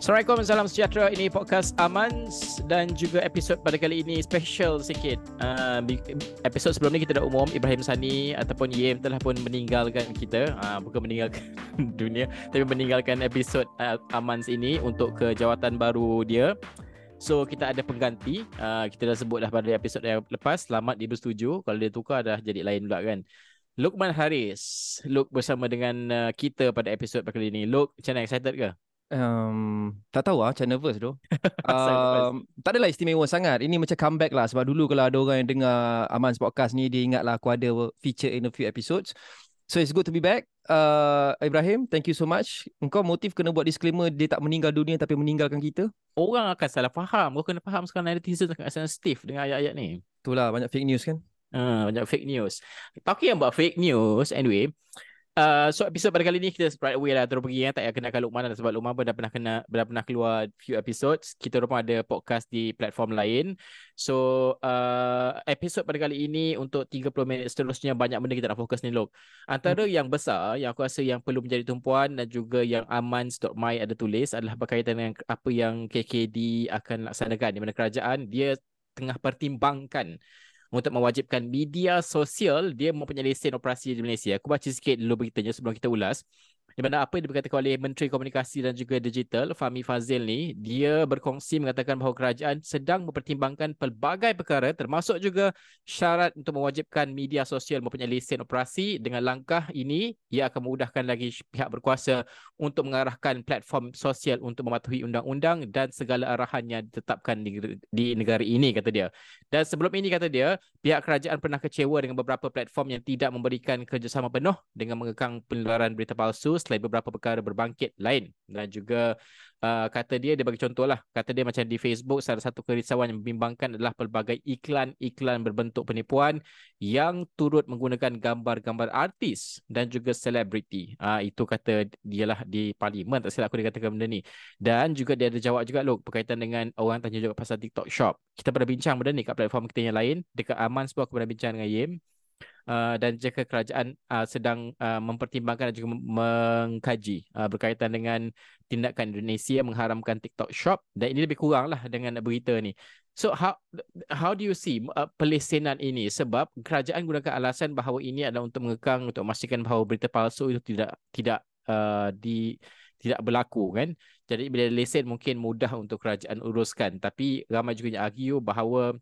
Assalamualaikum, salam sejahtera. Ini podcast Amans dan juga episod pada kali ini special sikit. Uh, episod sebelum ni kita dah umum Ibrahim Sani ataupun Yem telah pun meninggalkan kita. Uh, bukan meninggalkan dunia, tapi meninggalkan episod uh, Amans ini untuk ke jawatan baru dia. So kita ada pengganti. Uh, kita dah sebut dah pada episod yang lepas. Selamat dia bersetuju. Kalau dia tukar dah jadi lain pula kan. Lukman Haris. Luk bersama dengan uh, kita pada episod pada kali ini. Luk, macam mana excited ke? Um, tak tahu lah, macam nervous tu. um, tak adalah istimewa sangat. Ini macam comeback lah. Sebab dulu kalau ada orang yang dengar Aman's podcast ni, dia ingat lah aku ada feature in a few episodes. So it's good to be back. Uh, Ibrahim, thank you so much. Engkau motif kena buat disclaimer dia tak meninggal dunia tapi meninggalkan kita? Orang akan salah faham. Kau kena faham sekarang netizen akan sensitif dengan ayat-ayat ni. Itulah, banyak fake news kan? Uh, banyak fake news. Talking about fake news, anyway, Uh, so episod pada kali ni kita right away lah. Terus pergi ya tak payah kenakan Lukman sebab Lukman pun dah pernah kena dah pernah keluar few episodes. Kita pun ada podcast di platform lain. So uh, episod pada kali ini untuk 30 minit seterusnya banyak benda kita nak fokus ni Luk antara hmm. yang besar yang aku rasa yang perlu menjadi tumpuan dan juga yang amans.my ada tulis adalah berkaitan dengan apa yang KKD akan laksanakan di mana kerajaan dia tengah pertimbangkan untuk mewajibkan media sosial dia mempunyai lesen operasi di Malaysia. Aku baca sikit dulu beritanya sebelum kita ulas di mana apa yang diberkatakan oleh Menteri Komunikasi dan juga Digital Fahmi Fazil ni dia berkongsi mengatakan bahawa kerajaan sedang mempertimbangkan pelbagai perkara termasuk juga syarat untuk mewajibkan media sosial mempunyai lesen operasi. Dengan langkah ini ia akan memudahkan lagi pihak berkuasa untuk mengarahkan platform sosial untuk mematuhi undang-undang dan segala arahan yang ditetapkan di, di negara ini kata dia. Dan sebelum ini kata dia pihak kerajaan pernah kecewa dengan beberapa platform yang tidak memberikan kerjasama penuh dengan mengekang penularan berita palsu selain beberapa perkara berbangkit lain. Dan juga uh, kata dia dia bagi contoh lah kata dia macam di Facebook salah satu kerisauan yang membimbangkan adalah pelbagai iklan-iklan berbentuk penipuan yang turut menggunakan gambar-gambar artis dan juga selebriti. Uh, itu kata dia lah di parlimen tak silap aku dia katakan benda ni. Dan juga dia ada jawab juga loh berkaitan dengan orang tanya juga pasal TikTok Shop. Kita pernah bincang benda ni kat platform kita yang lain. Dekat Aman sebab aku pernah bincang dengan Yim uh, dan jika kerajaan uh, sedang uh, mempertimbangkan dan juga mengkaji uh, berkaitan dengan tindakan Indonesia mengharamkan TikTok Shop dan ini lebih kurang lah dengan berita ni. So how how do you see uh, pelesenan ini sebab kerajaan gunakan alasan bahawa ini adalah untuk mengekang untuk memastikan bahawa berita palsu itu tidak tidak uh, di tidak berlaku kan. Jadi bila lesen mungkin mudah untuk kerajaan uruskan tapi ramai juga yang argue bahawa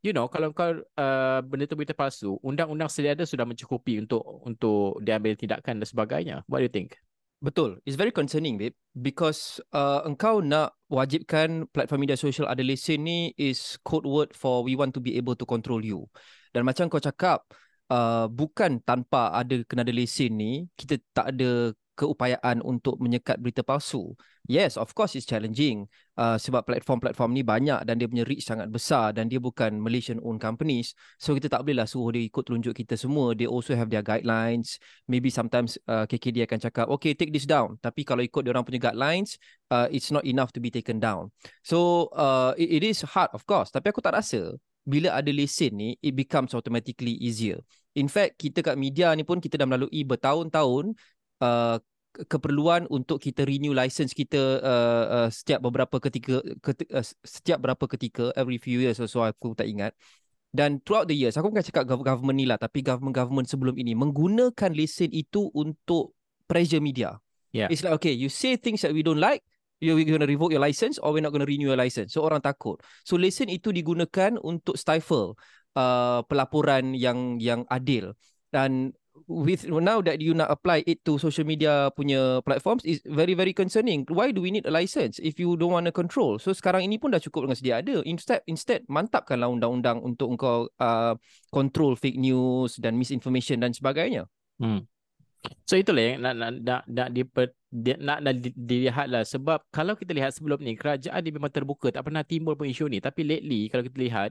you know kalau kau uh, benda tu berita palsu undang-undang sedia ada sudah mencukupi untuk untuk diambil tindakan dan sebagainya. What do you think? Betul. It's very concerning babe. Because uh, engkau nak wajibkan platform media sosial ada lesen ni is code word for we want to be able to control you. Dan macam kau cakap uh, bukan tanpa ada kena ada lesen ni kita tak ada keupayaan untuk menyekat berita palsu. Yes, of course it's challenging uh, sebab platform-platform ni banyak dan dia punya reach sangat besar dan dia bukan Malaysian owned companies. So kita tak bolehlah suruh dia ikut telunjuk kita semua. They also have their guidelines. Maybe sometimes uh, KKD akan cakap, okay take this down. Tapi kalau ikut dia orang punya guidelines, uh, it's not enough to be taken down. So uh, it, it is hard of course. Tapi aku tak rasa bila ada lesen ni, it becomes automatically easier. In fact, kita kat media ni pun kita dah melalui bertahun-tahun uh, keperluan untuk kita renew license kita uh, uh, setiap beberapa ketika ketika uh, setiap berapa ketika every few years so aku tak ingat. Dan throughout the years aku bukan cakap government ni lah tapi government-government sebelum ini menggunakan lesen itu untuk pressure media. Yeah. it's like okay you say things that we don't like you're going to revoke your license or we're not going to renew your license. So orang takut. So lesen itu digunakan untuk stifle uh, pelaporan yang yang adil. Dan with now that you nak apply it to social media punya platforms is very very concerning. Why do we need a license if you don't want to control? So sekarang ini pun dah cukup dengan sedia ada. Instead instead mantapkanlah undang-undang untuk engkau uh, control fake news dan misinformation dan sebagainya. Hmm. So itulah yang nak nak nak, nak diper, nak, nak di- dilihat lah sebab kalau kita lihat sebelum ni kerajaan dia memang terbuka tak pernah timbul pun isu ni. Tapi lately kalau kita lihat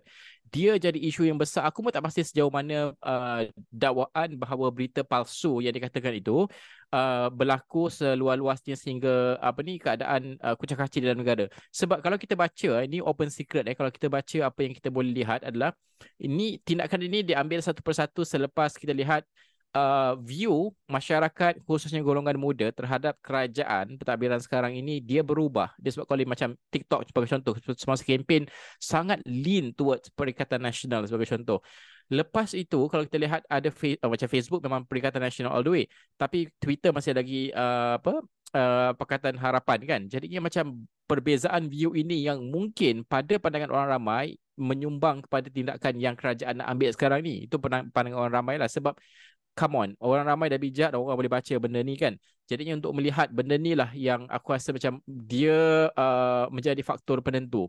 dia jadi isu yang besar. Aku pun tak pasti sejauh mana uh, dakwaan bahawa berita palsu yang dikatakan itu uh, berlaku seluas-luasnya sehingga apa ni keadaan uh, kucak kacir dalam negara. Sebab kalau kita baca ini open secret eh kalau kita baca apa yang kita boleh lihat adalah ini tindakan ini diambil satu persatu selepas kita lihat uh, view masyarakat khususnya golongan muda terhadap kerajaan pentadbiran sekarang ini dia berubah. Disebabkan oleh macam TikTok sebagai contoh semasa kempen sangat lean towards Perikatan Nasional sebagai contoh. Lepas itu kalau kita lihat ada fa- uh, macam Facebook memang Perikatan Nasional all the way tapi Twitter masih lagi uh, apa uh, Pakatan Harapan kan. Jadinya macam perbezaan view ini yang mungkin pada pandangan orang ramai menyumbang kepada tindakan yang kerajaan nak ambil sekarang ni. Itu pandangan orang ramai lah sebab come on orang ramai dah bijak dan orang boleh baca benda ni kan. Jadinya untuk melihat benda ni lah yang aku rasa macam dia uh, menjadi faktor penentu.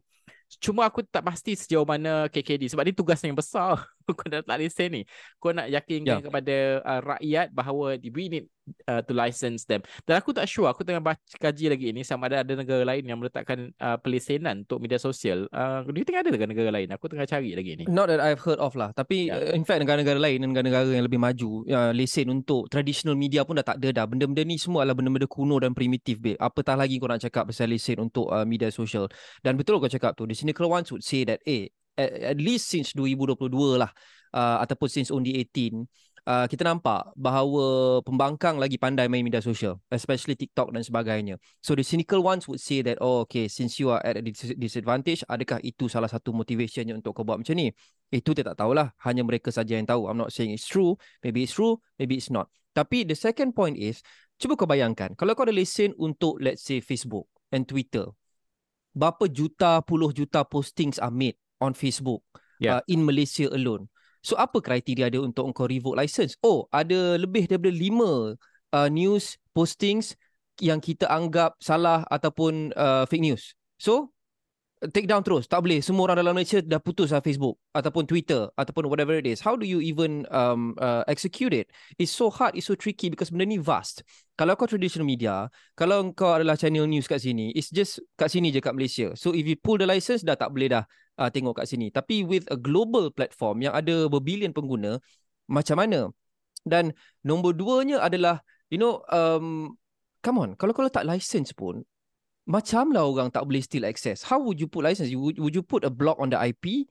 Cuma aku tak pasti sejauh mana KKD sebab ni tugas yang besar kau nak tak lesen ni? Kau nak yakinkan yeah. kepada uh, rakyat bahawa we need uh, to license them. Dan aku tak sure aku tengah baca kaji lagi ni sama ada ada negara lain yang meletakkan uh, pelesenan untuk media sosial. Uh, do you think ada dengan negara lain? Aku tengah cari lagi ni. Not that I've heard of lah. Tapi yeah. uh, in fact negara-negara lain negara-negara yang lebih maju uh, lesen untuk traditional media pun dah tak ada dah. Benda-benda ni semua adalah benda-benda kuno dan primitif babe. Apatah lagi kau nak cakap pasal lesen untuk uh, media sosial? Dan betul kau cakap tu. The cynical ones would say that eh at, at least since 2022 lah uh, ataupun since only 18 uh, kita nampak bahawa pembangkang lagi pandai main media sosial especially TikTok dan sebagainya. So the cynical ones would say that oh okay since you are at a disadvantage adakah itu salah satu motivationnya untuk kau buat macam ni? Itu kita tak tahulah. Hanya mereka saja yang tahu. I'm not saying it's true. Maybe it's true maybe it's not. Tapi the second point is cuba kau bayangkan kalau kau ada lesen untuk let's say Facebook and Twitter berapa juta puluh juta postings are made on Facebook yeah. uh, in Malaysia alone. So apa kriteria dia untuk engkau revoke license? Oh, ada lebih daripada lima uh, news postings yang kita anggap salah ataupun uh, fake news. So take down terus. Tak boleh. Semua orang dalam Malaysia dah putus lah Facebook ataupun Twitter ataupun whatever it is. How do you even um, uh, execute it? It's so hard, it's so tricky because benda ni vast. Kalau kau traditional media, kalau kau adalah channel news kat sini, it's just kat sini je kat Malaysia. So if you pull the license, dah tak boleh dah uh, tengok kat sini. Tapi with a global platform yang ada berbilion pengguna, macam mana? Dan nombor duanya adalah, you know, um, come on, kalau kau letak license pun, macam lah orang tak boleh still access. How would you put license? Would, would you put a block on the IP?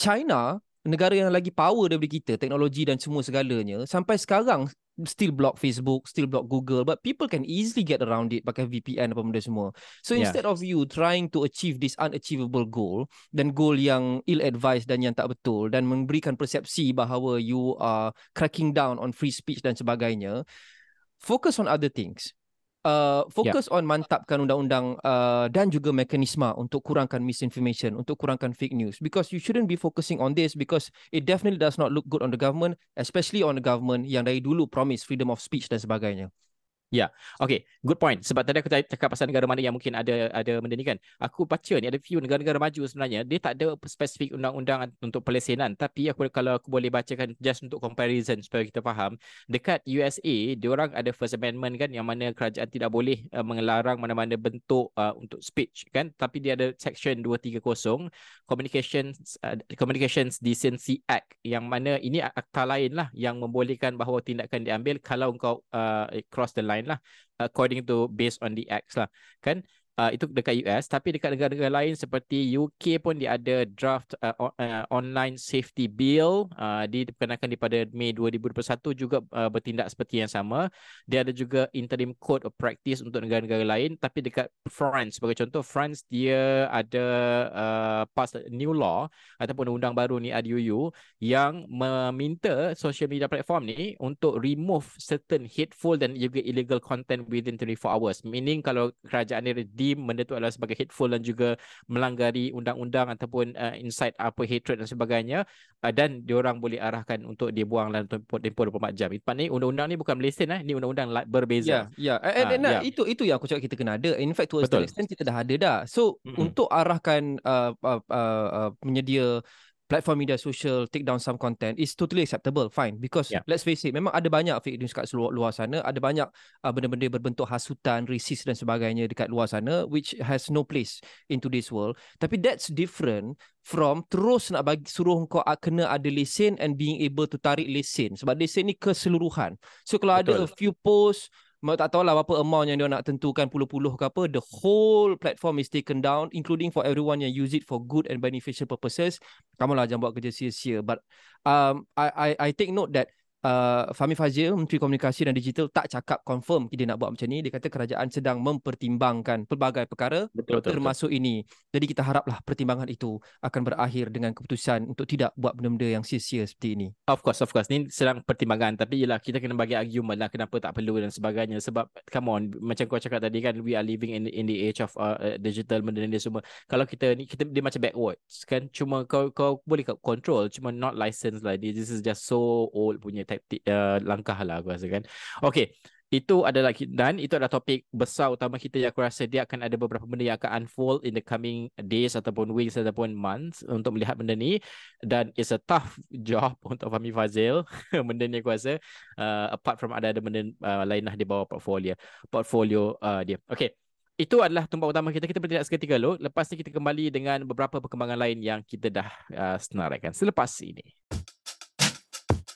China, negara yang lagi power daripada kita, teknologi dan semua segalanya, sampai sekarang still block Facebook, still block Google, but people can easily get around it pakai VPN apa benda semua. So yeah. instead of you trying to achieve this unachievable goal dan goal yang ill-advised dan yang tak betul dan memberikan persepsi bahawa you are cracking down on free speech dan sebagainya, focus on other things. Uh, fokus yeah. on mantapkan undang-undang uh, dan juga mekanisme untuk kurangkan misinformation, untuk kurangkan fake news. Because you shouldn't be focusing on this because it definitely does not look good on the government, especially on the government yang dari dulu promise freedom of speech dan sebagainya. Ya, okay, good point. Sebab tadi aku cakap pasal negara mana yang mungkin ada ada benda ni kan. Aku baca ni ada few negara-negara maju sebenarnya dia tak ada spesifik undang-undang untuk pelesenan. Tapi aku kalau aku boleh bacakan just untuk comparison supaya kita faham. Dekat USA, dia orang ada First Amendment kan yang mana kerajaan tidak boleh uh, mengelarang mana-mana bentuk uh, untuk speech kan. Tapi dia ada Section 230 Communications uh, Communications Decency Act yang mana ini akta lain lah yang membolehkan bahawa tindakan diambil kalau kau uh, cross the line lah according to based on the acts lah. Kan uh, itu dekat US tapi dekat negara-negara lain seperti UK pun dia ada draft uh, uh, online safety bill. Uh, diperkenalkan pada Mei 2021 juga uh, bertindak seperti yang sama. Dia ada juga interim code of practice untuk negara-negara lain tapi dekat France. Sebagai contoh France dia ada uh, pass new law ataupun undang baru ni ADUU yang meminta social media platform ni untuk remove certain hateful dan juga illegal content within 24 hours. Meaning kalau kerajaan ni deem benda tu adalah sebagai hateful dan juga melanggari undang-undang ataupun uh, inside apa hatred dan sebagainya uh, dan diorang boleh arahkan untuk dibuang dalam tempoh, tempoh 24 jam. Itu ni undang-undang ni bukan Malaysia eh ni undang-undang berbeza. Ya, yeah, ya. Yeah. Uh, yeah. itu itu yang aku cakap kita kena ada. In fact to a extent kita dah ada dah. So mm-hmm. untuk arahkan uh, uh, uh, uh, penyedia platform media social take down some content is totally acceptable fine because Yeah. let's face it memang ada banyak fake news kat seluar luar sana ada banyak uh, benda-benda berbentuk hasutan racist dan sebagainya dekat luar sana which has no place in today's world tapi that's different from terus nak bagi suruh kau kena ada lesen and being able to tarik lesen sebab lesen ni keseluruhan so kalau ada Betul. a few posts Mau tak tahulah berapa amount yang dia nak tentukan puluh-puluh ke apa the whole platform is taken down including for everyone yang use it for good and beneficial purposes. Kamu lah jangan buat kerja sia-sia. But um I I I take note that uh, Fahmi Fazil Menteri Komunikasi dan Digital tak cakap confirm dia nak buat macam ni dia kata kerajaan sedang mempertimbangkan pelbagai perkara Betul, betul, betul. termasuk ini jadi kita haraplah pertimbangan itu akan berakhir dengan keputusan untuk tidak buat benda-benda yang sia-sia seperti ini Of course, of course. Ni sedang pertimbangan. Tapi yelah, kita kena bagi argument lah kenapa tak perlu dan sebagainya. Sebab, come on, macam kau cakap tadi kan, we are living in in the age of uh, uh, digital, benda ni semua. Kalau kita ni, kita dia macam backwards kan. Cuma kau kau boleh control, cuma not license lah. This is just so old punya taktik, uh, langkah lah aku rasa kan. Okay. Itu adalah dan itu adalah topik besar utama kita yang aku rasa dia akan ada beberapa benda yang akan unfold in the coming days ataupun weeks ataupun months untuk melihat benda ni. Dan it's a tough job untuk Fahmi Fazil. Benda ni aku rasa uh, apart from ada ada benda uh, lain lah di bawah portfolio portfolio uh, dia. Okay itu adalah tumpuan utama kita. Kita bertindak seketika dulu. Lepas ni kita kembali dengan beberapa perkembangan lain yang kita dah uh, senaraikan selepas ini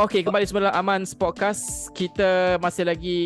Okey, kembali semula Aman's Podcast. Kita masih lagi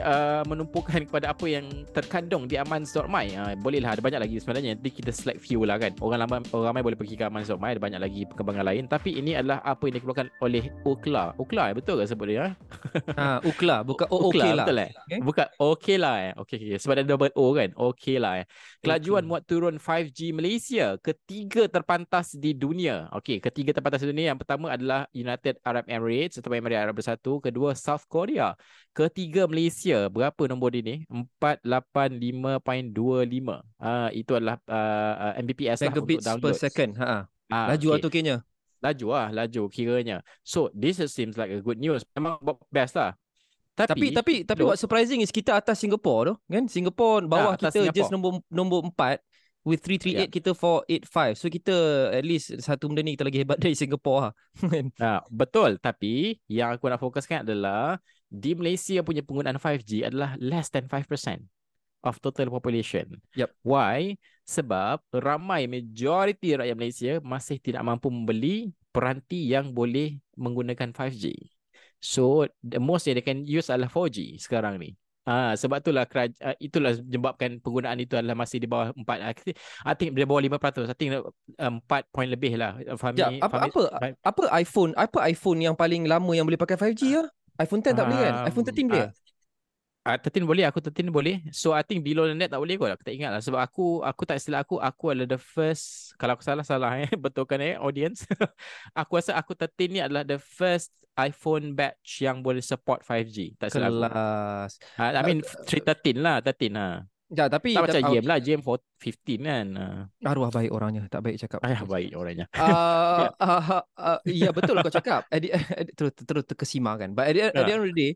uh, menumpukan kepada apa yang terkandung di amans.my. Uh, bolehlah ada banyak lagi sebenarnya. Nanti kita select few lah kan. Orang ramai orang ramai boleh pergi ke amans.my, ada banyak lagi perkembangan lain. Tapi ini adalah apa yang dikeluarkan oleh Okla. Okla eh? betul ke sebut dia? ha ukla bukan oh, Okla, okay lah Betul eh? Okay. Bukan okey lah eh. Okey okay. sebab ada double O kan. Okey lah eh. Kelajuan Okey. muat turun 5G Malaysia, ketiga terpantas di dunia. Okey, ketiga terpantas di dunia yang pertama adalah United Arab Emirates atau Emirat Arab Bersatu, kedua South Korea, ketiga Malaysia. Berapa nombor dia ni? 485.25. Ah uh, itu adalah uh, uh, Mbps lah untuk megabits per download. second ha Ah, laju okay. tu kayaknya Laju lah, laju kiranya. So, this is seems like a good news. Memang best lah. Tapi tapi tapi Dok. what surprising is kita atas Singapore tu kan Singapore bawah atas kita Singapore. just nombor nombor 4 with 338 kita 485 so kita at least satu benda ni kita lagi hebat dari Singapore lah kan Ha, betul. Tapi yang aku nak fokuskan adalah di Malaysia punya penggunaan 5G adalah less than 5% of total population. Yup. Why? Sebab ramai majority rakyat Malaysia masih tidak mampu membeli peranti yang boleh menggunakan 5G. So the most yang they can use adalah 4G sekarang ni. Ah, sebab itulah keraj- uh, itulah menyebabkan penggunaan itu adalah masih di bawah 4. I think, I think di bawah 5%. I think uh, 4 point lebih lah. Fahmi, Sekejap, apa Fahmi- apa apa iPhone apa iPhone yang paling lama yang boleh pakai 5G ya iPhone 10 tak boleh kan iPhone 13 boleh ah, Ah, 13 boleh, aku 13 boleh. So I think below than that tak boleh kot. Aku tak ingat lah. Sebab aku, aku tak silap aku, aku adalah the first, kalau aku salah, salah eh. Betulkan eh, audience. aku rasa aku 13 ni adalah the first iPhone batch yang boleh support 5G. Tak silap aku. kelas Ah, I mean, 313 lah, 13 lah. ya tapi Tak macam game lah, game 4, 15 kan. Ah, arwah baik orangnya tak baik cakap ayah baik orangnya. uh, uh, uh, ya betul kau cakap the, terus terus terkesima kan but at the, at the Ya. end of the day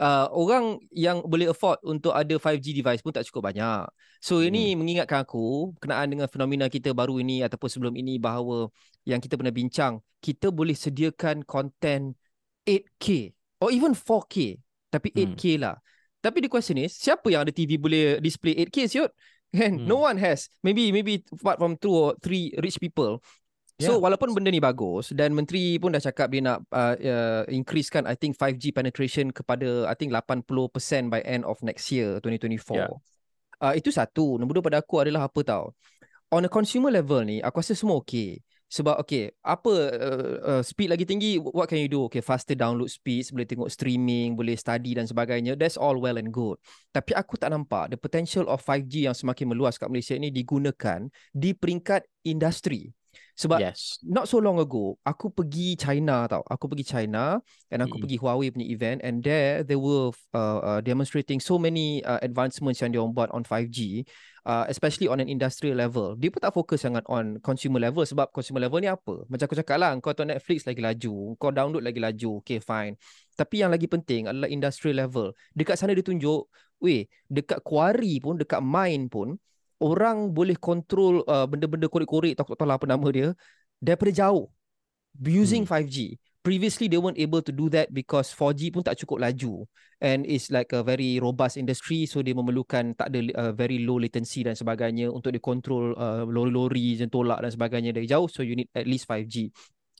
uh, orang yang boleh afford untuk ada 5G device pun tak cukup banyak. So ini mengingatkan aku berkenaan dengan fenomena kita baru ini ataupun sebelum ini bahawa yang kita pernah bincang kita boleh sediakan konten 8K or even 4K tapi Hmm. 8K lah. Tapi the question is siapa yang ada TV boleh display 8K siot kan? Hmm. no one has. Maybe maybe apart from two or three rich people So Yeah. walaupun benda ni bagus dan menteri pun dah cakap dia nak uh, uh, increasekan I think 5G penetration kepada I think 80% by end of next year 2024. Yeah. Uh, itu satu. Nombor dua pada aku adalah apa tau. On a consumer level ni aku rasa semua okay. Sebab okay, apa uh, uh, speed lagi tinggi, what can you do? Okay, faster download speeds, boleh tengok streaming, boleh study dan sebagainya. That's all well and good. Tapi aku tak nampak the potential of 5G yang semakin meluas kat Malaysia ni digunakan di peringkat industri. Sebab Yes. not so long ago aku pergi China tau. Aku pergi China and aku Mm-mm. pergi Huawei punya event and there they were uh, uh, demonstrating so many uh, advancements yang dia orang buat on 5G uh, especially on an industrial level. Dia pun tak fokus sangat on consumer level sebab consumer level ni apa? Macam aku cakap lah kau tengok Netflix lagi laju kau download lagi laju okay fine. Tapi yang lagi penting adalah industrial level. Dekat sana dia tunjuk weh dekat quarry pun dekat mine pun orang boleh control uh, benda-benda korek-korek tak tahu lah apa nama dia daripada jauh using Hmm. 5G. Previously they weren't able to do that because 4G pun tak cukup laju and it's like a very robust industry so dia memerlukan tak ada uh, very low latency dan sebagainya untuk dia control uh, lori-lori dan tolak dan sebagainya dari jauh so you need at least 5G.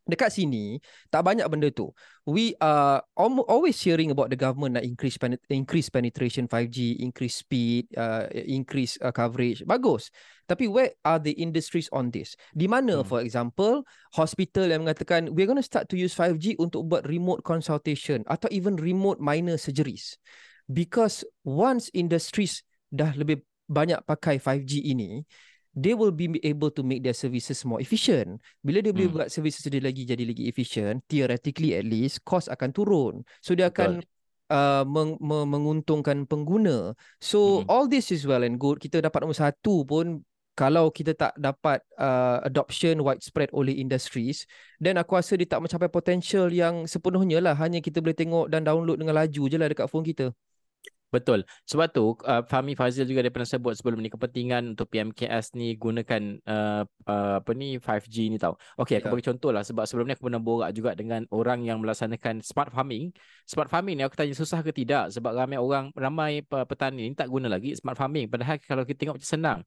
Dekat sini tak banyak benda tu. We are always hearing about the government nak increase increase penetration 5G, increase speed, uh, increase uh, coverage. Bagus. Tapi where are the industries on this? Di mana Hmm. for example hospital yang mengatakan we're going to start to use 5G untuk buat remote consultation atau even remote minor surgeries. Because once industries dah lebih banyak pakai 5G ini, they will be able to make their services more efficient. Bila dia boleh Hmm. buat services dia lagi jadi lagi efficient, theoretically at least cost akan turun. So dia akan uh, meng, me, menguntungkan pengguna. So Mhm. all this is well and good. Kita dapat nombor satu pun kalau kita tak dapat uh, adoption widespread oleh industries, then aku rasa dia tak mencapai potential yang sepenuhnya lah. Hanya kita boleh tengok dan download dengan laju je lah dekat phone kita. Betul. Sebab tu uh, Fahmi Fazil juga dia pernah sebut sebelum ni kepentingan untuk PMKS ni gunakan uh, uh, apa ni 5G ni tau. Okey, aku Ya. bagi contoh lah sebab sebelum ni aku pernah borak juga dengan orang yang melaksanakan smart farming. Smart farming ni aku tanya susah ke tidak sebab ramai orang ramai pe- petani ni tak guna lagi smart farming padahal kalau kita tengok macam senang.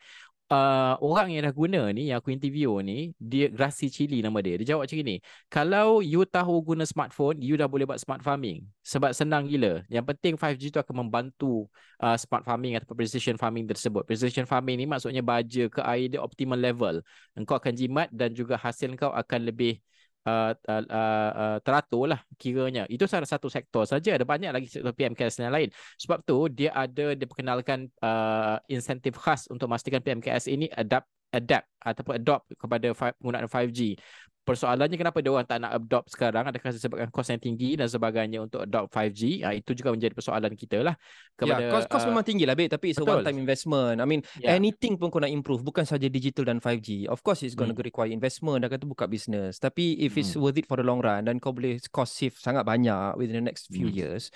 Uh, orang yang dah guna ni yang aku interview ni dia Grasi Chili nama dia. Dia jawab macam ni. Kalau you tahu guna smartphone, you dah boleh buat smart farming. Sebab senang gila. Yang penting 5G tu akan membantu uh, smart farming atau precision farming tersebut. Precision farming ni maksudnya baja ke air dia optimal level. Engkau akan jimat dan juga hasil kau akan lebih uh, uh, uh, uh, teratur lah kiranya. Itu salah satu sektor saja. Ada banyak lagi sektor PMKS yang lain. Sebab tu dia ada diperkenalkan uh, insentif khas untuk memastikan PMKS ini adapt adapt ataupun adopt kepada fi- penggunaan 5G. Persoalannya kenapa dia orang tak nak adopt sekarang adakah disebabkan kos yang tinggi dan sebagainya untuk adopt 5G? Ha, itu juga menjadi persoalan kita lah kepada ya, cost, cost uh, memang tinggi lah, babe. Tapi it's a betul. one-time investment. I mean, ya. anything pun kau nak improve bukan saja digital dan 5G of course it's going to Hmm. require investment dah kata buka business tapi if it's Hmm. worth it for the long run dan kau boleh cost save sangat banyak within the next few Hmm. years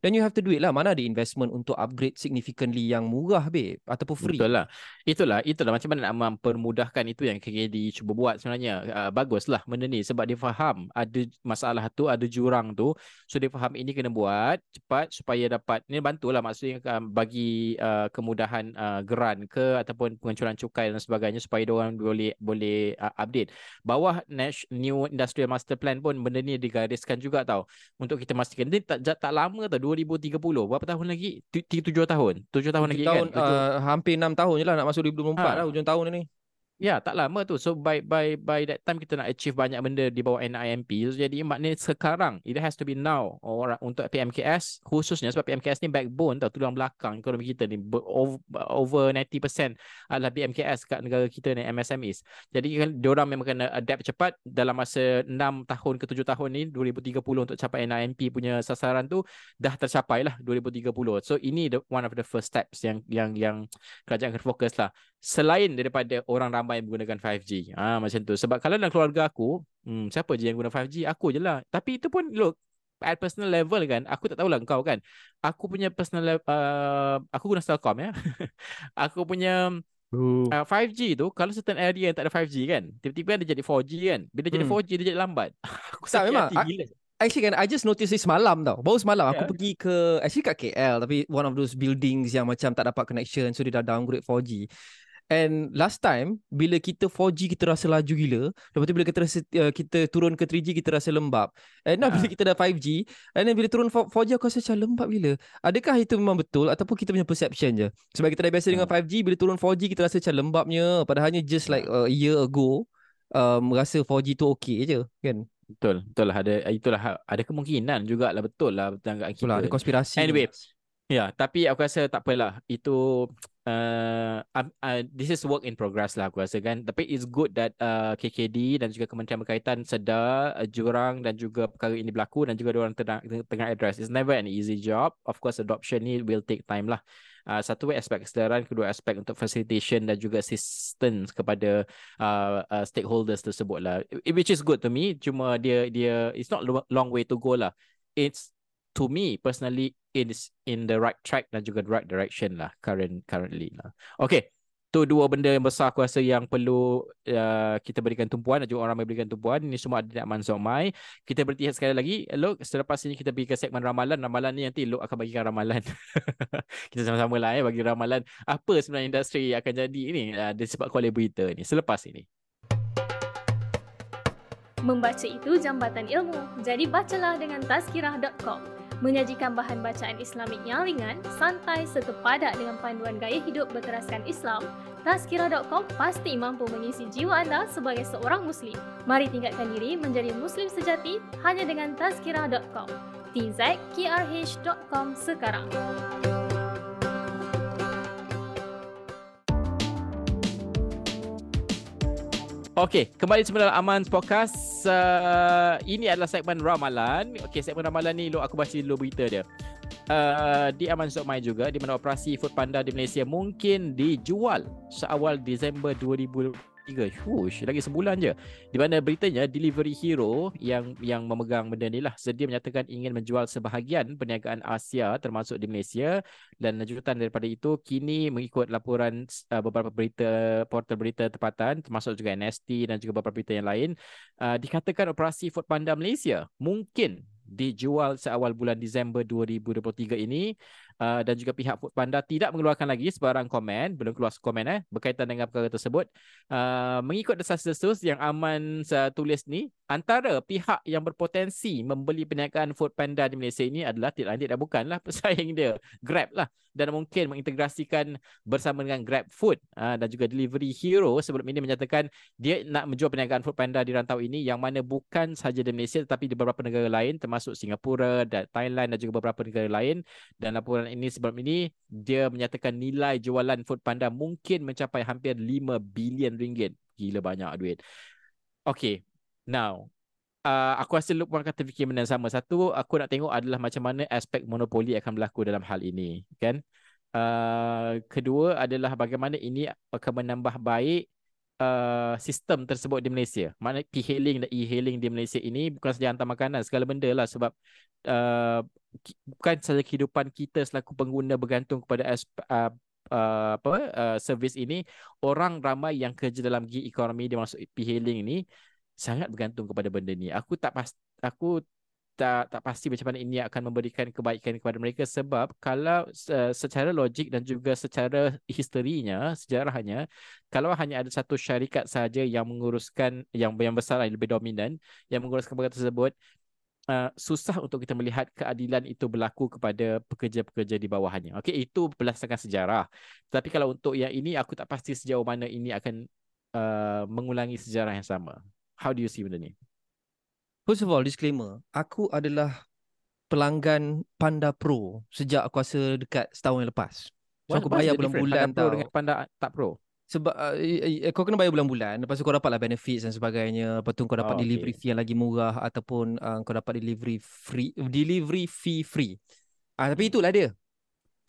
then you have to do it lah mana ada investment untuk upgrade significantly yang murah babe ataupun free Betul lah. Itulah, itulah macam mana nak mempermudahkan itu yang KKD cuba buat sebenarnya. Uh, baguslah benda ni sebab dia faham ada masalah tu, ada jurang tu. So dia faham ini kena buat cepat supaya dapat ni bantulah maksudnya uh, bagi uh, kemudahan uh, geran ke ataupun pengancuran cukai dan sebagainya supaya dia orang boleh boleh uh, update. Bawah Nash, New Industrial Master Plan pun benda ni digariskan juga tau untuk kita pastikan ni tak tak lama tau 2030 berapa tahun lagi? 7 tahun. 7 tahun lagi tahun, kan? Tujuh- uh, hampir 6 tahun je lah nak masuk 2024 Ha. lah hujung tahun ni Ya, tak lama tu. So by by by that time kita nak achieve banyak benda di bawah NIMP. So jadi maknanya sekarang it has to be now orang untuk PMKS khususnya sebab PMKS ni backbone tau tulang belakang ekonomi kita ni over, over 90% adalah PMKS kat negara kita ni MSMEs. Jadi kan diorang memang kena adapt cepat dalam masa 6 tahun ke 7 tahun ni 2030 untuk capai NIMP punya sasaran tu dah tercapai lah 2030. So ini the, one of the first steps yang yang yang kerajaan akan fokus lah selain daripada orang ramai yang menggunakan 5G. Ah macam tu. Sebab kalau dalam keluarga aku, hmm, siapa je yang guna 5G? Aku je lah. Tapi itu pun look at personal level kan, aku tak tahulah kau kan. Aku punya personal level, uh, aku guna Telkom ya. aku punya uh, 5G tu kalau certain area yang tak ada 5G kan, tiba-tiba dia jadi 4G kan. Bila jadi Hmm. 4G dia jadi lambat. aku Tak, sakit memang. hati I- gila. Actually kan I just noticed this semalam tau Baru semalam aku Yeah. pergi ke Actually kat KL Tapi one of those buildings Yang macam tak dapat connection So dia dah downgrade 4G And last time Bila kita 4G kita rasa laju gila Lepas tu bila kita rasa uh, Kita turun ke 3G Kita rasa lembab. And now Ah. bila kita dah 5G And then bila turun 4- 4G Aku rasa macam lembab gila. Adakah itu memang betul Ataupun kita punya perception je? Sebab kita dah biasa dengan Ah. 5G Bila turun 4G Kita rasa macam lembabnya. Padahalnya just like a year ago um, Rasa 4G tu okay je Kan? Betul, betul lah. Ada itulah ha- ada kemungkinan jugalah betul lah Betul lah kita. ada konspirasi Anyway, Ya, tapi aku rasa tak apalah. Itu uh, uh, uh, this is work in progress lah aku rasa kan. Tapi it's good that uh, KKD dan juga kementerian berkaitan sedar uh, jurang dan juga perkara ini berlaku dan juga orang tengah tengah address. It's never an easy job. Of course adoption ni will take time lah. Uh, satu aspek kesedaran, kedua aspek untuk facilitation dan juga assistance kepada uh, uh, stakeholders tersebut lah. Which is good to me. Cuma dia dia it's not long way to go lah. It's to me personally is in the right track dan juga the right direction lah current currently lah. Okay, tu dua benda yang besar aku rasa yang perlu uh, kita berikan tumpuan dan juga orang berikan tumpuan. Ini semua ada dalam Manzor Mai. Kita berhenti sekali lagi. Look, selepas ini kita pergi ke segmen ramalan. Ramalan ni nanti Look akan bagikan ramalan. kita sama-sama lah eh bagi ramalan. Apa sebenarnya industri akan jadi ini uh, disebabkan oleh berita ni selepas ini. Membaca itu jambatan ilmu. Jadi bacalah dengan tazkirah.com menyajikan bahan bacaan Islamik yang ringan, santai serta padat dengan panduan gaya hidup berteraskan Islam, Tazkirah.com pasti mampu mengisi jiwa anda sebagai seorang Muslim. Mari tingkatkan diri menjadi Muslim sejati hanya dengan Tazkirah.com. tzkrh.com sekarang. Okey, kembali semula Aman Podcast. Uh, ini adalah segmen ramalan. Okey, segmen ramalan ni lo aku baca dulu berita dia. Uh, di Aman Sokmai juga di mana operasi Food Panda di Malaysia mungkin dijual seawal Disember 2020 tiga. Shush, lagi sebulan je. Di mana beritanya Delivery Hero yang yang memegang benda ni lah. Sedia menyatakan ingin menjual sebahagian perniagaan Asia termasuk di Malaysia. Dan lanjutan daripada itu kini mengikut laporan uh, beberapa berita portal berita tempatan termasuk juga NST dan juga beberapa berita yang lain. Uh, dikatakan operasi Food Panda Malaysia mungkin dijual seawal bulan Disember 2023 ini uh, dan juga pihak Food Panda tidak mengeluarkan lagi sebarang komen, belum keluar komen eh berkaitan dengan perkara tersebut. Uh, mengikut desas-desus yang aman uh, tulis ni, antara pihak yang berpotensi membeli perniagaan Food Panda di Malaysia ini adalah tidak lain tidak bukanlah pesaing dia, Grab lah dan mungkin mengintegrasikan bersama dengan Grab Food uh, dan juga Delivery Hero sebelum ini menyatakan dia nak menjual perniagaan Food Panda di rantau ini yang mana bukan sahaja di Malaysia tetapi di beberapa negara lain termasuk Singapura dan Thailand dan juga beberapa negara lain dan laporan bulan ini sebelum ini dia menyatakan nilai jualan Food Panda mungkin mencapai hampir 5 bilion ringgit. Gila banyak duit. Okay, now uh, aku rasa Luke pun akan terfikir benda sama. Satu, aku nak tengok adalah macam mana aspek monopoli akan berlaku dalam hal ini. Kan? Uh, kedua adalah bagaimana ini akan menambah baik uh, sistem tersebut di Malaysia. Mana e-hailing dan e-hailing di Malaysia ini bukan saja hantar makanan, segala benda lah sebab uh, bukan saja kehidupan kita selaku pengguna bergantung kepada uh, uh, apa uh, servis ini, orang ramai yang kerja dalam gig ekonomi dia masuk e-hailing ini sangat bergantung kepada benda ni. Aku tak pas aku tak tak pasti macam mana ini akan memberikan kebaikan kepada mereka sebab kalau uh, secara logik dan juga secara historinya sejarahnya kalau hanya ada satu syarikat saja yang menguruskan yang yang besar yang lebih dominan yang menguruskan perkara tersebut uh, susah untuk kita melihat keadilan itu berlaku kepada pekerja-pekerja di bawahnya. Okey itu berdasarkan sejarah. Tapi kalau untuk yang ini aku tak pasti sejauh mana ini akan uh, mengulangi sejarah yang sama. How do you see benda ni First of all, disclaimer. Aku adalah pelanggan Panda Pro sejak aku rasa dekat setahun yang lepas. So aku bayar bulan-bulan tau. Pro dengan Panda tak Pro? Sebab uh, kau kena bayar bulan-bulan. Lepas tu kau dapatlah benefits dan sebagainya. Lepas tu kau dapat oh, delivery okay. fee yang lagi murah ataupun uh, kau dapat delivery free delivery fee free. Uh, tapi itulah dia.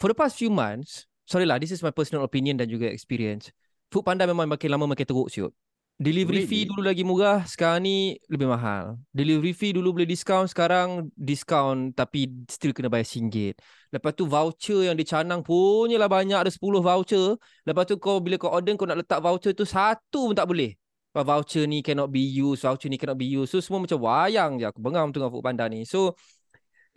For the past few months, sorry lah, this is my personal opinion dan juga experience. Food Panda memang makin lama makin teruk siut. Delivery fee dulu lagi murah, sekarang ni lebih mahal. Delivery fee dulu boleh diskaun, sekarang diskaun tapi still kena bayar RM1. Lepas tu voucher yang dicanang punyalah banyak, ada 10 voucher. Lepas tu kau bila kau order kau nak letak voucher tu satu pun tak boleh. Voucher ni cannot be used, voucher ni cannot be used. So semua macam wayang je aku bengang tu dengan Food Panda ni. So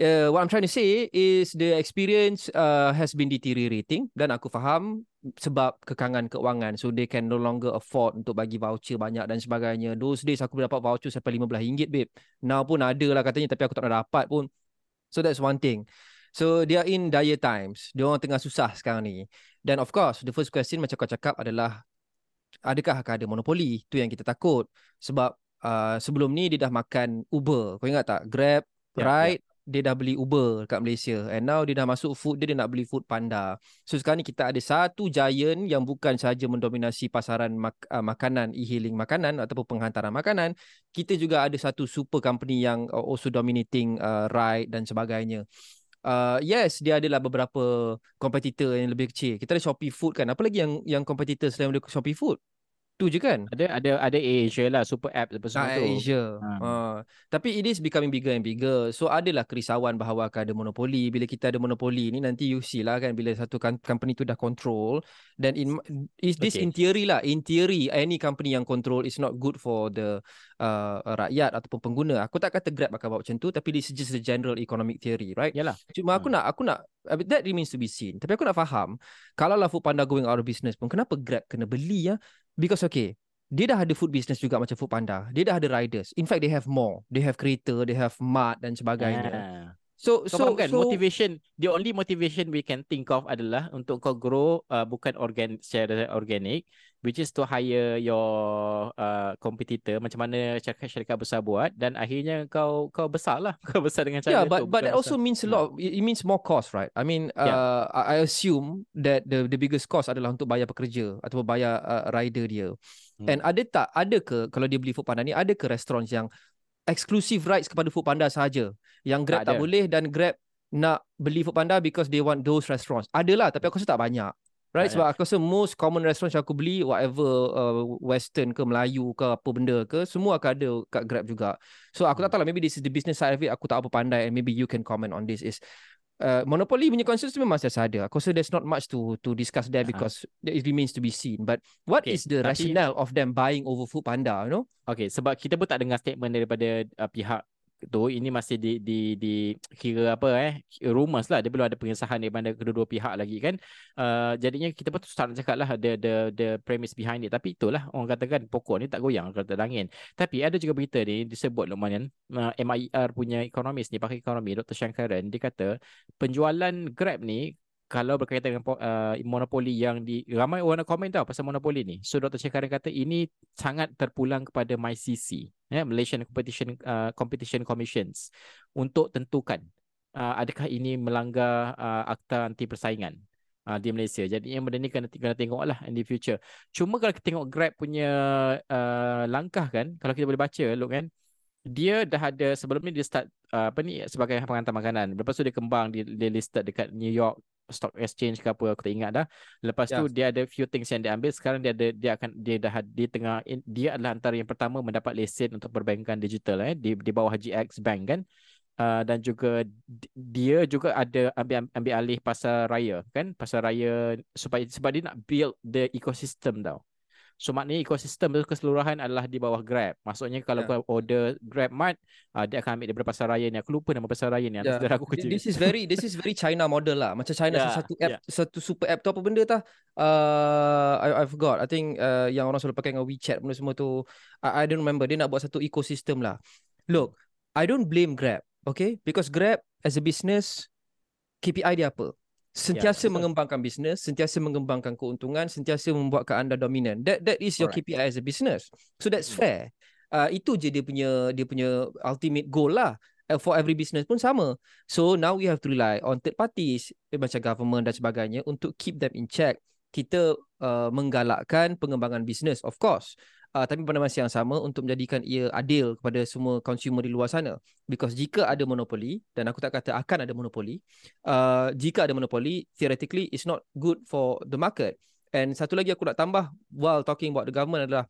uh, what I'm trying to say is the experience uh, has been deteriorating dan aku faham sebab kekangan keuangan. So they can no longer afford untuk bagi voucher banyak dan sebagainya. Those days aku dapat voucher sampai RM15 babe. Now pun ada lah katanya tapi aku tak nak dapat pun. So that's one thing. So they are in dire times. Dia orang tengah susah sekarang ni. Dan of course the first question macam kau cakap adalah adakah akan ada monopoli? Tu yang kita takut. Sebab uh, sebelum ni dia dah makan Uber. Kau ingat tak? Grab yeah, Ride yeah dia dah beli Uber kat Malaysia and now dia dah masuk food dia dia nak beli food panda. So sekarang ni kita ada satu giant yang bukan sahaja mendominasi pasaran mak- uh, makanan e-hailing makanan ataupun penghantaran makanan, kita juga ada satu super company yang uh, also dominating uh, ride dan sebagainya. Uh, yes, dia adalah beberapa kompetitor yang lebih kecil. Kita ada Shopee Food kan. Apa lagi yang yang kompetitor selain Shopee Food? Tu je kan? Ada ada ada Asia lah super app apa semua Ah, tu. Asia. Ha. Uh, tapi it is becoming bigger and bigger. So adalah kerisauan bahawa akan ada monopoli. Bila kita ada monopoli ni nanti you see lah kan bila satu company tu dah control then in is this Okay. in theory lah. In theory any company yang control is not good for the uh, rakyat ataupun pengguna. Aku tak kata Grab akan buat macam tu tapi this is just the general economic theory, right? Yalah. Cuma aku Hmm. nak aku nak that remains to be seen. Tapi aku nak faham kalau lah Foodpanda going out of business pun kenapa Grab kena beli ya? Because okay, dia dah ada food business juga macam Foodpanda. Dia dah ada riders. In fact they have more. They have creator, they have mart dan sebagainya. Ah. So Kau so faham kan so motivation the only motivation we can think of adalah untuk kau grow uh, bukan organ secara organic which is to hire your uh, competitor macam mana syarikat-syarikat besar buat dan akhirnya kau kau besar lah kau besar dengan cara Yeah, tu but but that also besar. means a Hmm. lot. It, it means more cost, right? I mean, uh, Yeah. I assume that the the biggest cost adalah untuk bayar pekerja atau bayar uh, rider dia. Hmm. And ada tak ada ke kalau dia beli Foodpanda ni ada ke restaurant yang exclusive rights kepada Foodpanda sahaja yang Grab Tak tak, boleh dan Grab nak beli Foodpanda because they want those restaurants. Adalah tapi aku rasa tak banyak. Right Tak sebab aku rasa most common restaurants yang aku beli whatever uh, western ke Melayu ke apa benda ke semua akan ada kat Grab juga. So aku tak tahu lah maybe this is the business side of it aku tak apa pandai and maybe you can comment on this is uh, monopoly punya concerns tu memang sentiasa ada. Aku rasa there's not much to to discuss there Uh-huh. because it remains to be seen. But what Okay, is the tapi- rationale of them buying over Foodpanda, you know? Okay, sebab kita pun tak dengar statement daripada uh, pihak tu. Ini masih di di di kira apa eh? Rumors lah. Dia belum ada pengesahan daripada kedua-dua pihak lagi kan. Uh, jadinya kita pun start cakap lah the the the premise behind it. Tapi itulah orang katakan pokok ni tak goyang kalau tak angin. Tapi ada juga berita ni disebut Lumayan uh, MIR punya ekonomis ni pakai ekonomi Dr. Shankaran dia kata penjualan Grab ni kalau berkaitan dengan uh, monopoli yang di ramai orang nak komen tau pasal monopoli ni. So Dr. Cekaran kata ini sangat terpulang kepada MyCC, ya, Malaysian Competition uh, Competition Commissions untuk tentukan uh, adakah ini melanggar uh, akta anti persaingan uh, di Malaysia. Jadi yang benda ni kena kena tengoklah in the future. Cuma kalau kita tengok Grab punya uh, langkah kan, kalau kita boleh baca look kan, dia dah ada sebelum ni dia start uh, apa ni sebagai penghantar makanan. Lepas tu dia kembang dia, dia listed dekat New York Stock Exchange ke apa aku tak ingat dah. Lepas tu dia ada few things yang dia ambil. Sekarang dia ada dia akan dia dah dia tengah in- dia adalah antara yang pertama mendapat lesen untuk perbankan digital eh di di bawah GX Bank kan. Uh, dan juga di- dia juga ada ambil ambil alih pasar raya kan pasar raya supaya sebab dia nak build the ecosystem tau. So maknanya ekosistem tu keseluruhan adalah di bawah Grab. Maksudnya kalau Ya. kau order Grab Mart, uh, dia akan ambil daripada pasar raya ni. Aku lupa nama pasar raya ni. Ya. saudara aku kecil. This is very this is very China model lah. Macam China Yeah, satu app yeah. satu super app tu apa benda tah? Uh, I I forgot. I think uh, yang orang selalu pakai dengan WeChat benda semua tu. I, I don't remember. Dia nak buat satu ekosistem lah. Look, I don't blame Grab, okay? Because Grab as a business KPI dia apa? Sentiasa betul. mengembangkan bisnes, sentiasa mengembangkan keuntungan, sentiasa membuatkan anda dominan. That that is your Alright. KPI as a business. So that's Hmm. fair. Uh, itu je dia punya dia punya ultimate goal lah. Uh, for every business pun sama. So now we have to rely on third parties eh, macam government dan sebagainya untuk keep them in check. Kita uh, menggalakkan pengembangan bisnes of course. Uh, tapi pada masa yang sama untuk menjadikan ia adil kepada semua consumer di luar sana. Because jika ada monopoli dan aku tak kata akan ada monopoli, uh, jika ada monopoli theoretically it's not good for the market. And satu lagi aku nak tambah while talking about the government adalah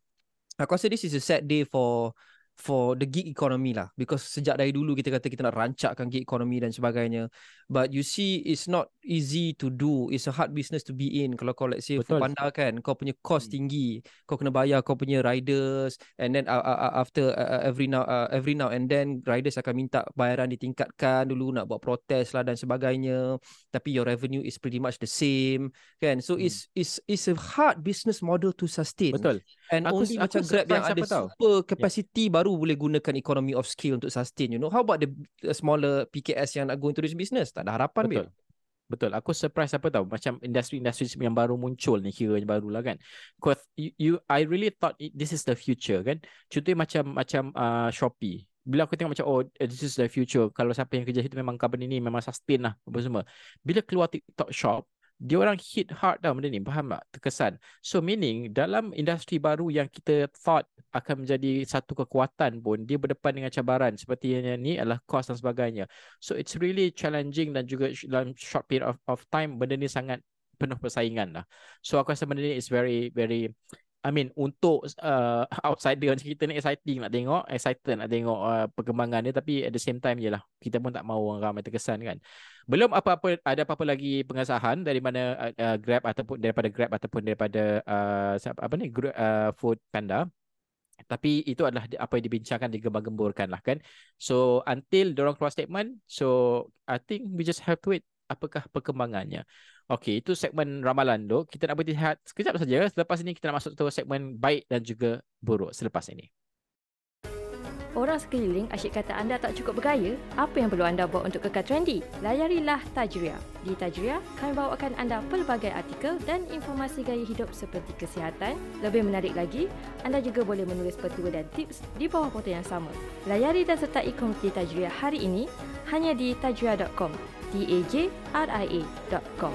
aku rasa this is a sad day for for the gig economy lah. Because sejak dari dulu kita kata kita nak rancakkan gig economy dan sebagainya. But you see it's not easy to do. It's a hard business to be in. Kalau kau let's say Betul. Foodpanda kan kau punya cost Hmm. tinggi. Kau kena bayar kau punya riders. And then uh, uh, uh, after uh, uh, every now uh, every now and then riders akan minta bayaran ditingkatkan. Dulu nak buat protes lah dan sebagainya. Tapi your revenue is pretty much the same. Kan? So Hmm. it's it's it's a hard business model to sustain. Betul. And Aku- only macam Grab yang ada tahu? super capacity baru boleh gunakan economy of scale untuk sustain. You know, how about the, smaller PKS yang nak go into this business? Tak ada harapan, Betul. Bil. Betul. Aku surprise apa tahu macam industri-industri yang baru muncul ni kiranya baru lah kan. You, you I really thought it, this is the future kan. Contohnya macam macam uh, Shopee. bila aku tengok macam oh eh, this is the future kalau siapa yang kerja situ memang company ni memang sustain lah apa semua bila keluar TikTok shop dia orang hit hard tau benda ni faham tak? Terkesan. So meaning dalam industri baru yang kita thought akan menjadi satu kekuatan pun dia berdepan dengan cabaran. Seperti yang ni adalah cost dan sebagainya. So it's really challenging dan juga dalam short period of, of time benda ni sangat penuh persaingan lah. So aku rasa benda ni is very very I mean untuk uh, outsider macam kita ni exciting nak tengok, excited nak tengok uh, perkembangan dia tapi at the same time je lah kita pun tak mahu orang ramai terkesan kan. Belum apa-apa ada apa-apa lagi pengesahan dari mana uh, uh, Grab ataupun daripada Grab ataupun daripada uh, apa ni uh, Food Panda. Tapi itu adalah apa yang dibincangkan digembar-gemburkan lah kan. So until dorong keluar statement, so I think we just have to wait apakah perkembangannya. Okey, itu segmen ramalan tu. Kita nak berhenti sekejap saja. Selepas ini kita nak masuk ke segmen baik dan juga buruk selepas ini. Orang sekeliling asyik kata anda tak cukup bergaya. Apa yang perlu anda buat untuk kekal trendy? Layarilah Tajria. Di Tajria, kami bawakan anda pelbagai artikel dan informasi gaya hidup seperti kesihatan. Lebih menarik lagi, anda juga boleh menulis petua dan tips di bawah foto yang sama. Layari dan sertai komuniti Tajria hari ini hanya di tajria.com. tajria.com.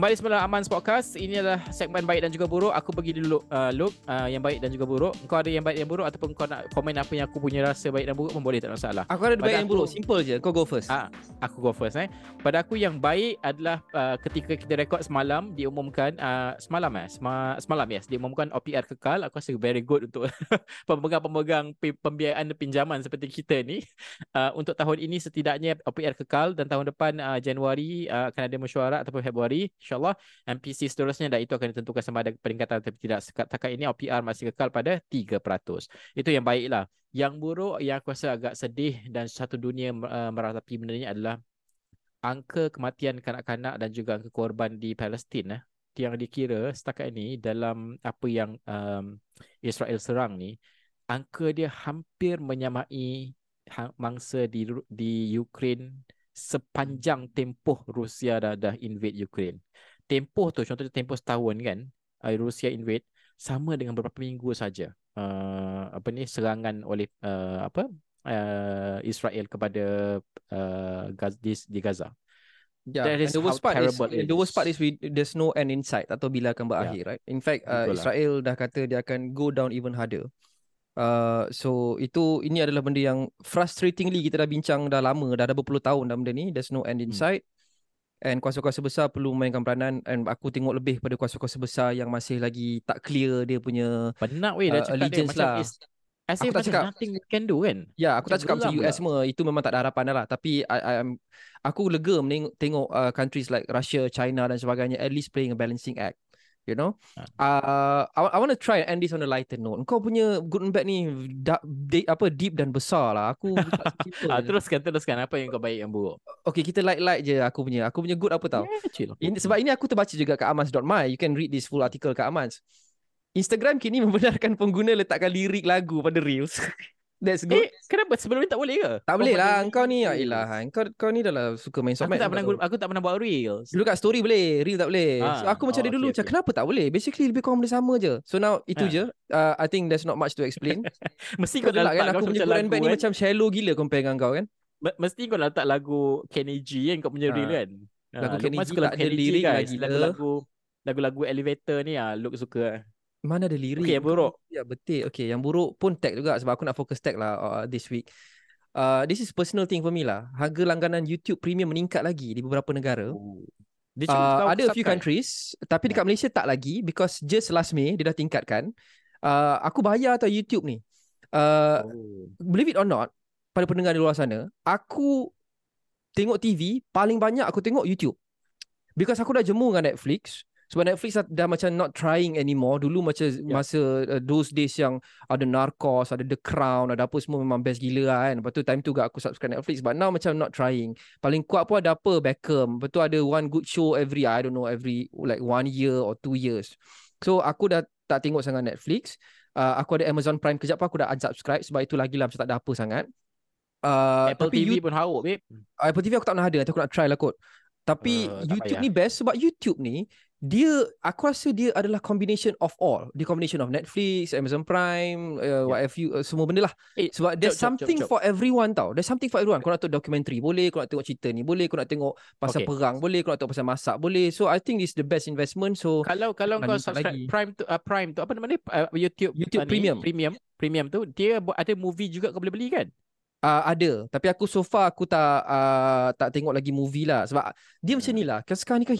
Kembali semula Aman Podcast. Ini adalah segmen baik dan juga buruk. Aku bagi dulu uh, look uh, yang baik dan juga buruk. Kau ada yang baik dan buruk ataupun kau nak komen apa yang aku punya rasa baik dan buruk pun boleh tak ada masalah. Aku ada Pada baik aku- buruk. Simple je. Kau go first. Ah, aku go first eh. Pada aku yang baik adalah uh, ketika kita rekod semalam diumumkan uh, semalam eh Sema, semalam yes diumumkan OPR kekal. Aku rasa very good untuk pemegang-pemegang pembiayaan dan pinjaman seperti kita ni. Uh, untuk tahun ini setidaknya OPR kekal dan tahun depan uh, Januari uh, akan ada mesyuarat ataupun Februari insyaallah MPC seterusnya dan itu akan ditentukan sama ada peningkatan atau tidak. Setakat ini OPR masih kekal pada 3%. Itu yang baiklah. Yang buruk yang aku rasa agak sedih dan satu dunia uh, meratapi benda ni adalah angka kematian kanak-kanak dan juga angka korban di Palestin eh yang dikira setakat ini dalam apa yang um, Israel serang ni angka dia hampir menyamai ha- mangsa di di Ukraine sepanjang tempoh Rusia dah dah invade Ukraine. Tempoh tu contohnya tempoh setahun kan uh, Rusia invade sama dengan beberapa minggu saja uh, apa ni serangan oleh uh, apa uh, Israel kepada uh, di, di Gaza. Yeah, That and is the worst part is it the worst part is. is we there's no end in sight atau bila akan berakhir, right? In fact, uh. Israel dah kata dia akan go down even harder. Uh, so itu ini adalah benda yang frustratingly kita dah bincang dah lama, dah ada berpuluh tahun dalam benda ni. There's no end in Hmm. sight. And kuasa-kuasa besar perlu memainkan peranan and aku tengok lebih pada kuasa-kuasa besar yang masih lagi tak clear dia punya Penat weh dah Uh, cakap dia macam lah. is as Aku if tak macam cakap- nothing we can do kan. Ya, aku tak Macam cakap macam US pula. semua itu memang tak ada harapan dah lah. Tapi I, I am aku lega menengok tengok uh, countries like Russia, China dan sebagainya at least playing a balancing act. You know? Uh, I, I want to try and end this on a lighter note. Kau punya good and bad ni da, de, apa deep dan besar lah. Aku Ah, teruskan teruskan apa yang kau baik yang buruk. Okay, kita light-light je aku punya. Aku punya good apa tau? Yeah, chill. Ini, sebab ini aku terbaca juga kat amans.my. You can read this full article kat Amans. Instagram kini membenarkan pengguna letakkan lirik lagu pada Reels. That's good. Eh, kenapa sebelum ni tak boleh ke? tak boleh lah. Kau ni, ya ilah. Kau, kau ni dah lah suka main Aku sosmed. tak pernah guna, aku tak pernah buat reels. Dulu kat story boleh, reel tak boleh. so Ah, aku macam oh, dia dulu okay, macam okay. kenapa tak boleh? Basically lebih kurang benda sama je. So now itu Ah. je. Uh, I think there's not much to explain. Mesti kau kau dah kan letak aku kau punya macam good and lagu bad ni kan. macam shallow gila compare dengan kau kan. Me- Mesti kau letak lagu Kenny G kan kau punya Ah. reel kan. Lagu Ah, Kenny G tak ada lirik gila. Lagu-lagu lagu-lagu elevator ni ah Luke suka. Mana ada lirik. Okey, yang buruk. Ya betul. Okay, yang buruk pun tag juga sebab aku nak fokus tag lah uh, this week. Uh, this is personal thing for me lah. Harga langganan YouTube Premium meningkat lagi di beberapa negara. Oh. Dia Uh, ada a few countries tapi dekat Malaysia tak lagi because just last May dia dah tingkatkan. Uh, aku bayar tau YouTube ni. Uh, Oh. believe it or not, pada pendengar di luar sana, aku tengok TV paling banyak aku tengok YouTube. Because aku dah jemu dengan Netflix. Sebab Netflix dah, dah macam not trying anymore. Dulu macam Ya. masa uh, those days yang ada Narcos, ada The Crown, ada apa semua memang best gila lah kan. Lepas tu time tu aku subscribe Netflix. But now macam not trying. Paling kuat pun ada apa Beckham. Lepas tu ada one good show every, I don't know, every like one year or two years. So aku dah tak tengok sangat Netflix. Uh, aku ada Amazon Prime kejap pun aku dah unsubscribe sebab itu lagi lah macam tak ada apa sangat. Uh, Apple TV you, pun hauk babe. Apple TV aku tak pernah ada aku nak try lah kot. Tapi Uh, YouTube ni best sebab YouTube ni dia aku rasa dia adalah combination of all. The combination of Netflix, Amazon Prime, uh, what have you uh, semua benda lah. Eh, Sebab there's jom, something jom, jom. for everyone tau. There's something for everyone. Kau nak tengok dokumentari boleh, kau nak tengok cerita ni boleh, kau nak tengok pasal Okay. perang boleh, kau nak tengok pasal masak boleh. So I think this is the best investment. So Kalau kalau kau subscribe lagi. Prime tu uh, Prime tu apa nama dia uh, YouTube YouTube uh, ni, Premium. Premium Premium tu dia ada movie juga kau boleh beli kan? Uh, ada. Tapi aku so far aku tak uh, tak tengok lagi movie lah. Sebab dia macam ni lah. Kan sekarang ni kan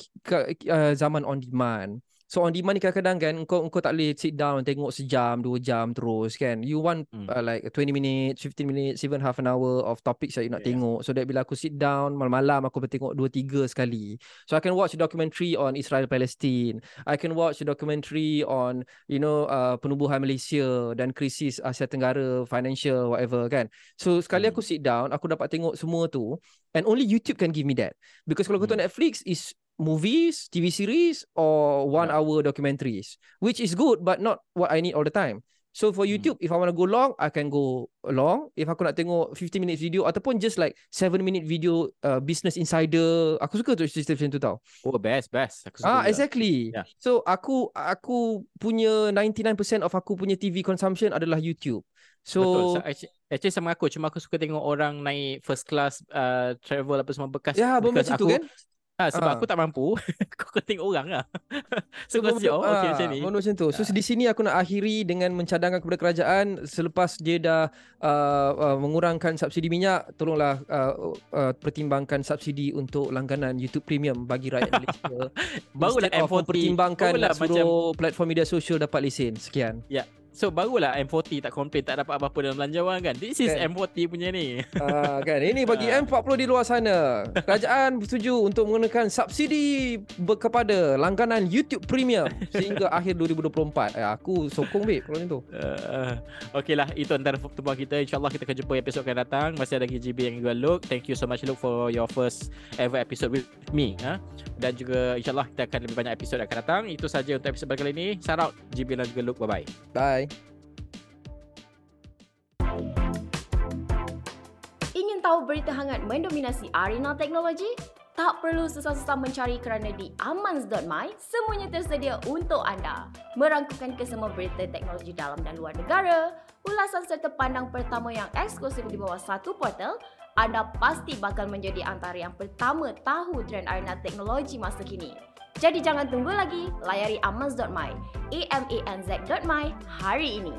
uh, zaman on demand so on demand ni kadang-kadang kan kau kau tak boleh sit down tengok sejam dua jam terus kan you want Hmm. uh, like 20 minutes 15 minutes even half an hour of topics that you nak Yeah. tengok so that bila aku sit down malam-malam aku boleh tengok dua tiga sekali so I can watch a documentary on Israel Palestine I can watch a documentary on you know uh, penubuhan Malaysia dan krisis Asia Tenggara financial whatever kan So sekali Hmm. aku sit down, aku dapat tengok semua tu and only YouTube can give me that. Because kalau kau tengok Hmm. Netflix is movies, TV series or one Yeah. hour documentaries, which is good but not what I need all the time. So for Hmm. YouTube, if I want to go long, I can go long. If aku nak tengok 15 minutes video ataupun just like 7 minute video uh, business insider, aku suka tu sistem macam tu tau. Oh best best aku suka Ah, juga. exactly. Yeah. So aku aku punya 99% of aku punya TV consumption adalah YouTube. So Betul. So, actually, actually sama aku cuma aku suka tengok orang naik first class uh, travel apa semua bekas ya, benda because macam tu kan? Ah, sebab Ah. aku tak mampu. aku kena tengok orang lah. so So, aku rasa oh okay ah, macam ni. macam tu. So Ah. di sini aku nak akhiri dengan mencadangkan kepada kerajaan selepas dia dah uh, uh, mengurangkan subsidi minyak, tolonglah uh, uh, pertimbangkan subsidi untuk langganan YouTube Premium bagi rakyat Malaysia. Barulah Instead of M40. mempertimbangkan Barulah suruh platform media sosial dapat lesen. Sekian. So barulah M40 tak komplain tak dapat apa-apa dalam belanjawan kan. This is Kan. M40 punya ni. Ah kan ini bagi Ah. M40 di luar sana. Kerajaan bersetuju untuk mengenakan subsidi kepada langganan YouTube Premium sehingga akhir 2024. Eh, aku sokong babe kalau macam tu. Uh, okay lah Itu antara pertemuan kita InsyaAllah kita akan jumpa episod akan datang Masih ada lagi GB yang juga Look Thank you so much Look for your first ever episode with me ha? Dan juga InsyaAllah kita akan lebih banyak episod akan datang Itu saja untuk episod kali ini Shout out GB dan juga Look Bye bye Bye. Ingin tahu berita hangat mendominasi arena teknologi? Tak perlu susah-susah mencari kerana di amans.my semuanya tersedia untuk anda. Merangkukan kesemua berita teknologi dalam dan luar negara, ulasan serta pandang pertama yang eksklusif di bawah satu portal, anda pasti bakal menjadi antara yang pertama tahu trend arena teknologi masa kini. Jadi jangan tunggu lagi, layari amans.my, a m a n z.my hari ini.